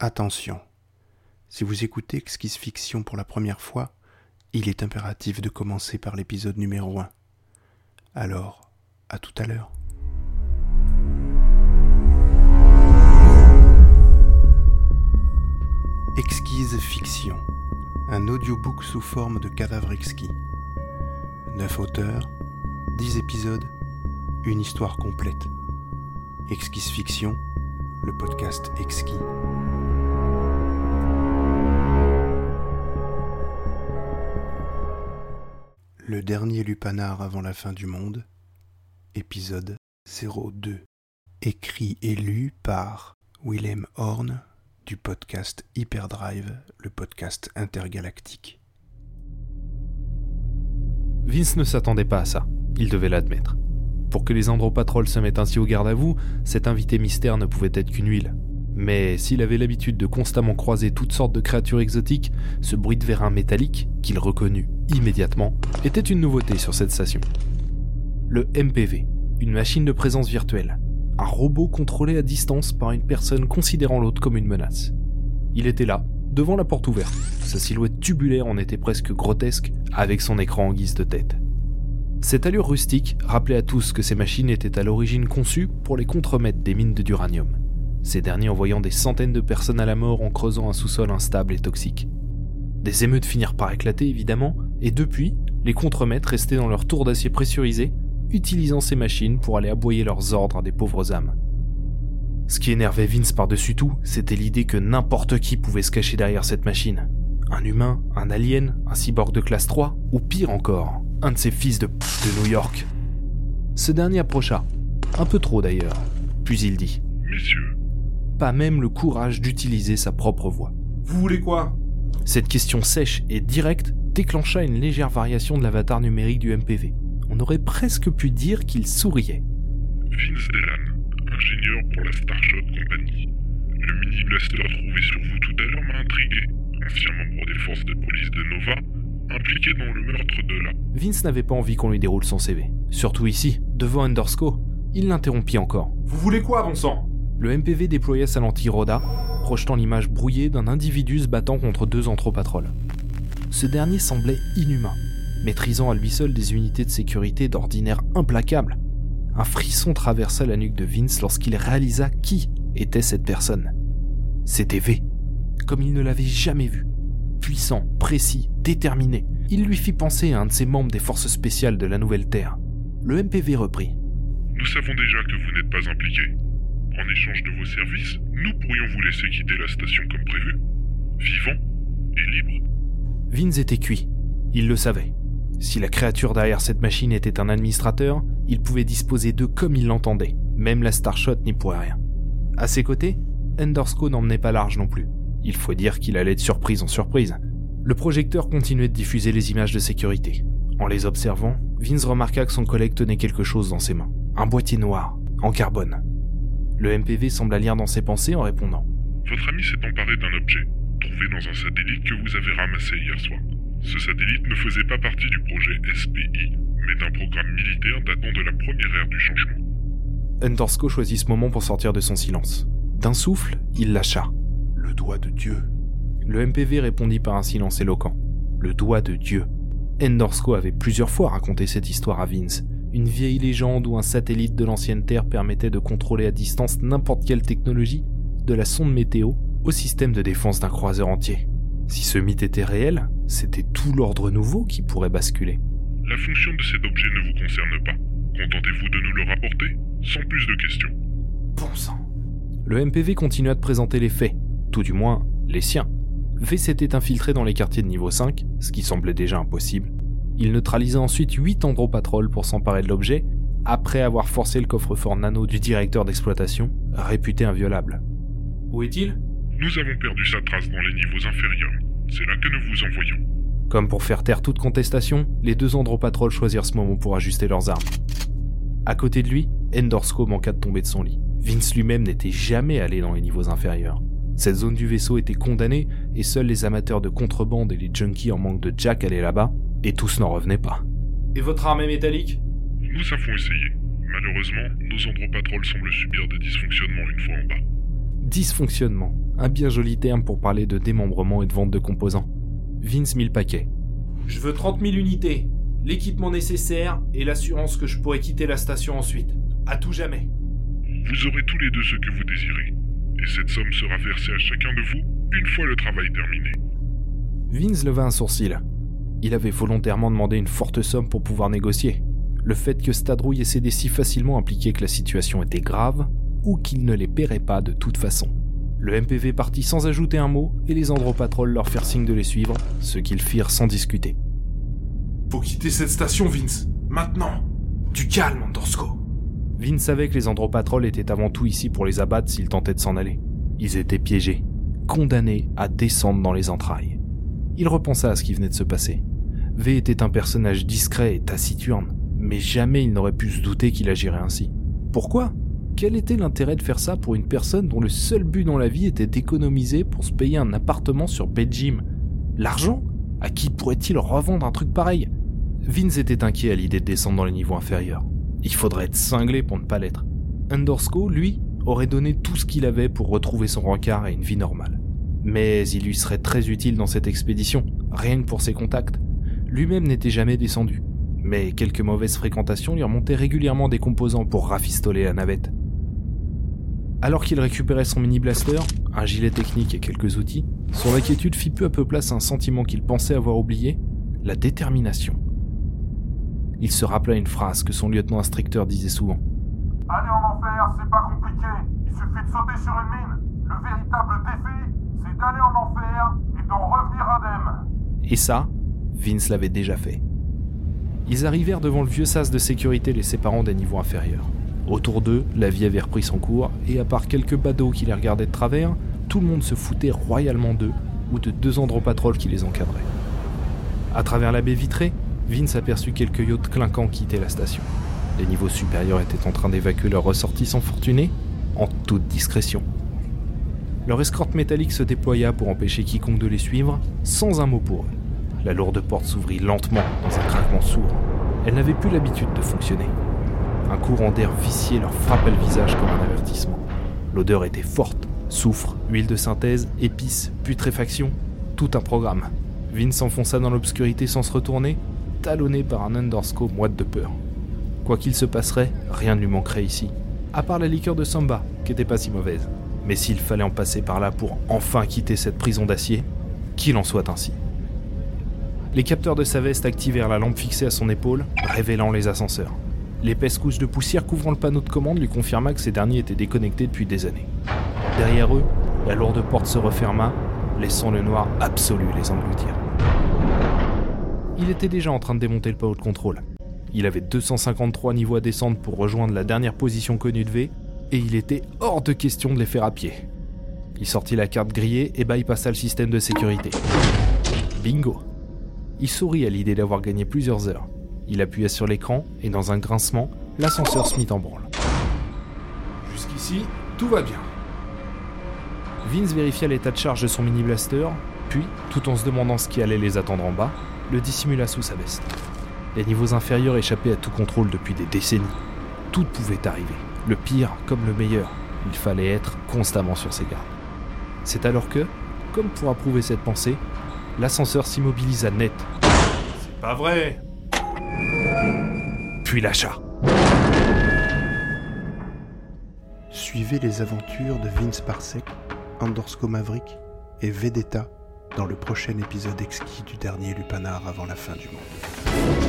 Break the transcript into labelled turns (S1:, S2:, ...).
S1: Attention, si vous écoutez Exquise Fiction pour la première fois, il est impératif de commencer par l'épisode numéro 1. Alors, à tout à l'heure. Exquise Fiction, un audiobook sous forme de cadavre exquis. Neuf auteurs, dix épisodes, une histoire complète. Exquise Fiction, le podcast exquis. Le dernier lupanar avant la fin du monde, épisode 02. Écrit et lu par Willem Horn du podcast Hyperdrive, le podcast intergalactique.
S2: Vince ne s'attendait pas à ça, il devait l'admettre. Pour que les Andropatrols se mettent ainsi au garde à vous, cet invité mystère ne pouvait être qu'une huile. Mais s'il avait l'habitude de constamment croiser toutes sortes de créatures exotiques, ce bruit de vérin métallique, qu'il reconnut immédiatement, était une nouveauté sur cette station. Le MPV, une machine de présence virtuelle, un robot contrôlé à distance par une personne considérant l'autre comme une menace. Il était là, devant la porte ouverte. Sa silhouette tubulaire en était presque grotesque, avec son écran en guise de tête. Cette allure rustique rappelait à tous que ces machines étaient à l'origine conçues pour les contremettre des mines d'uranium ces derniers envoyant des centaines de personnes à la mort en creusant un sous-sol instable et toxique. Des émeutes finirent par éclater évidemment, et depuis, les contremaîtres restaient dans leur tour d'acier pressurisé, utilisant ces machines pour aller aboyer leurs ordres à des pauvres âmes. Ce qui énervait Vince par-dessus tout, c'était l'idée que n'importe qui pouvait se cacher derrière cette machine. Un humain, un alien, un cyborg de classe 3, ou pire encore, un de ces fils de p de New York. Ce dernier approcha, un peu trop d'ailleurs, puis il dit
S3: Messieurs,
S2: pas même le courage d'utiliser sa propre voix.
S4: Vous voulez quoi?
S2: Cette question sèche et directe déclencha une légère variation de l'avatar numérique du MPV. On aurait presque pu dire qu'il souriait.
S3: Vince Delan, ingénieur pour la Starshot Company. Le mini blaster trouvé sur vous tout à l'heure m'a intrigué. Ancien membre des forces de police de Nova, impliqué dans le meurtre de la.
S2: Vince n'avait pas envie qu'on lui déroule son CV. Surtout ici, devant Undersco. Il l'interrompit encore.
S4: Vous voulez quoi, bon sang
S2: le MPV déploya sa lentille Roda, projetant l'image brouillée d'un individu se battant contre deux anthropatroles. Ce dernier semblait inhumain, maîtrisant à lui seul des unités de sécurité d'ordinaire implacables. Un frisson traversa la nuque de Vince lorsqu'il réalisa qui était cette personne. C'était V, comme il ne l'avait jamais vu. Puissant, précis, déterminé, il lui fit penser à un de ses membres des forces spéciales de la Nouvelle Terre. Le MPV reprit.
S3: Nous savons déjà que vous n'êtes pas impliqué. En échange de vos services, nous pourrions vous laisser quitter la station comme prévu, vivant.
S2: Vince était cuit. Il le savait. Si la créature derrière cette machine était un administrateur, il pouvait disposer d'eux comme il l'entendait. Même la Starshot n'y pourrait rien. À ses côtés, Endersco n'emmenait pas large non plus. Il faut dire qu'il allait de surprise en surprise. Le projecteur continuait de diffuser les images de sécurité. En les observant, Vince remarqua que son collègue tenait quelque chose dans ses mains. Un boîtier noir, en carbone. Le MPV sembla lire dans ses pensées en répondant.
S3: Votre ami s'est emparé d'un objet, trouvé dans un satellite que vous avez ramassé hier soir. Ce satellite ne faisait pas partie du projet SPI, mais d'un programme militaire datant de la première ère du changement.
S2: Undersco choisit ce moment pour sortir de son silence. D'un souffle, il lâcha.
S4: Le doigt de Dieu.
S2: Le MPV répondit par un silence éloquent. Le doigt de Dieu. Endorsco avait plusieurs fois raconté cette histoire à Vince, une vieille légende où un satellite de l'ancienne Terre permettait de contrôler à distance n'importe quelle technologie, de la sonde météo au système de défense d'un croiseur entier. Si ce mythe était réel, c'était tout l'ordre nouveau qui pourrait basculer.
S3: La fonction de cet objet ne vous concerne pas. Contentez-vous de nous le rapporter, sans plus de questions.
S2: Bon sang. Le MPV continua de présenter les faits, tout du moins les siens. V s'était infiltré dans les quartiers de niveau 5, ce qui semblait déjà impossible, il neutralisa ensuite 8 andropatrols pour s'emparer de l'objet, après avoir forcé le coffre-fort nano du directeur d'exploitation, réputé inviolable.
S4: Où est-il?
S3: Nous avons perdu sa trace dans les niveaux inférieurs. C'est là que nous vous envoyons.
S2: Comme pour faire taire toute contestation, les deux andropatrols choisirent ce moment pour ajuster leurs armes. À côté de lui, Endorsko manqua de tomber de son lit. Vince lui-même n'était jamais allé dans les niveaux inférieurs. Cette zone du vaisseau était condamnée et seuls les amateurs de contrebande et les junkies en manque de jack allaient là-bas, et tous n'en revenaient pas.
S4: Et votre armée métallique?
S3: Nous avons essayé. Malheureusement, nos andropatrols semblent subir des dysfonctionnements une fois en bas.
S2: Dysfonctionnement, un bien joli terme pour parler de démembrement et de vente de composants. Vince mit le paquet.
S4: Je veux 30 000 unités, l'équipement nécessaire et l'assurance que je pourrai quitter la station ensuite. À tout jamais.
S3: Vous aurez tous les deux ce que vous désirez. Et cette somme sera versée à chacun de vous une fois le travail terminé.
S2: Vince leva un sourcil. Il avait volontairement demandé une forte somme pour pouvoir négocier. Le fait que Stadrouille ait cédé si facilement impliquait que la situation était grave ou qu'il ne les paierait pas de toute façon. Le MPV partit sans ajouter un mot et les Andropatrol leur firent signe de les suivre, ce qu'ils firent sans discuter.
S4: Faut quitter cette station, Vince. Maintenant. Du calme, Andorsko.
S2: Vince savait que les Andropatrol étaient avant tout ici pour les abattre s'ils tentaient de s'en aller. Ils étaient piégés, condamnés à descendre dans les entrailles. Il repensa à ce qui venait de se passer. V était un personnage discret et taciturne, mais jamais il n'aurait pu se douter qu'il agirait ainsi. Pourquoi? Quel était l'intérêt de faire ça pour une personne dont le seul but dans la vie était d'économiser pour se payer un appartement sur Belgium L'argent? À qui pourrait-il revendre un truc pareil? Vince était inquiet à l'idée de descendre dans les niveaux inférieurs. Il faudrait être cinglé pour ne pas l'être. Undersco, lui, aurait donné tout ce qu'il avait pour retrouver son rencard et une vie normale. Mais il lui serait très utile dans cette expédition, rien que pour ses contacts. Lui-même n'était jamais descendu, mais quelques mauvaises fréquentations lui remontaient régulièrement des composants pour rafistoler la navette. Alors qu'il récupérait son mini blaster, un gilet technique et quelques outils, son inquiétude fit peu à peu place à un sentiment qu'il pensait avoir oublié, la détermination. Il se rappela une phrase que son lieutenant instructeur disait souvent.
S5: Aller en enfer, c'est pas compliqué. Il suffit de sauter sur une mine. Le véritable défi, c'est d'aller en enfer et d'en revenir indemne.
S2: Et ça, Vince l'avait déjà fait. Ils arrivèrent devant le vieux sas de sécurité les séparant des niveaux inférieurs. Autour d'eux, la vie avait repris son cours, et à part quelques badauds qui les regardaient de travers, tout le monde se foutait royalement d'eux ou de deux andropatrols qui les encadraient. À travers la baie vitrée, Vince aperçut quelques yachts clinquants quitter la station. Les niveaux supérieurs étaient en train d'évacuer leurs ressortissants fortunés, en toute discrétion. Leur escorte métallique se déploya pour empêcher quiconque de les suivre, sans un mot pour eux. La lourde porte s'ouvrit lentement dans un craquement sourd. Elle n'avait plus l'habitude de fonctionner. Un courant d'air vicié leur frappa le visage comme un avertissement. L'odeur était forte. Soufre, huile de synthèse, épices, putréfaction. Tout un programme. Vin s'enfonça dans l'obscurité sans se retourner, talonné par un underscope moite de peur. Quoi qu'il se passerait, rien ne lui manquerait ici. À part la liqueur de Samba, qui était pas si mauvaise. Mais s'il fallait en passer par là pour enfin quitter cette prison d'acier, qu'il en soit ainsi. Les capteurs de sa veste activèrent la lampe fixée à son épaule, révélant les ascenseurs. L'épaisse couche de poussière couvrant le panneau de commande lui confirma que ces derniers étaient déconnectés depuis des années. Derrière eux, la lourde porte se referma, laissant le noir absolu les engloutir. Il était déjà en train de démonter le panneau de contrôle. Il avait 253 niveaux à descendre pour rejoindre la dernière position connue de V, et il était hors de question de les faire à pied. Il sortit la carte grillée et bypassa le système de sécurité. Bingo Il sourit à l'idée d'avoir gagné plusieurs heures. Il appuya sur l'écran et dans un grincement, l'ascenseur se mit en branle.
S4: Jusqu'ici, tout va bien.
S2: Vince vérifia l'état de charge de son mini blaster, puis, tout en se demandant ce qui allait les attendre en bas, le dissimula sous sa veste. Les niveaux inférieurs échappaient à tout contrôle depuis des décennies. Tout pouvait arriver, le pire comme le meilleur. Il fallait être constamment sur ses gardes. C'est alors que, comme pour approuver cette pensée, l'ascenseur s'immobilisa net,
S4: C'est pas vrai.
S2: Puis lâcha.
S1: Suivez les aventures de Vince Parsec, Andorsko Maverick et Vedetta dans le prochain épisode exquis du dernier Lupanar avant la fin du monde.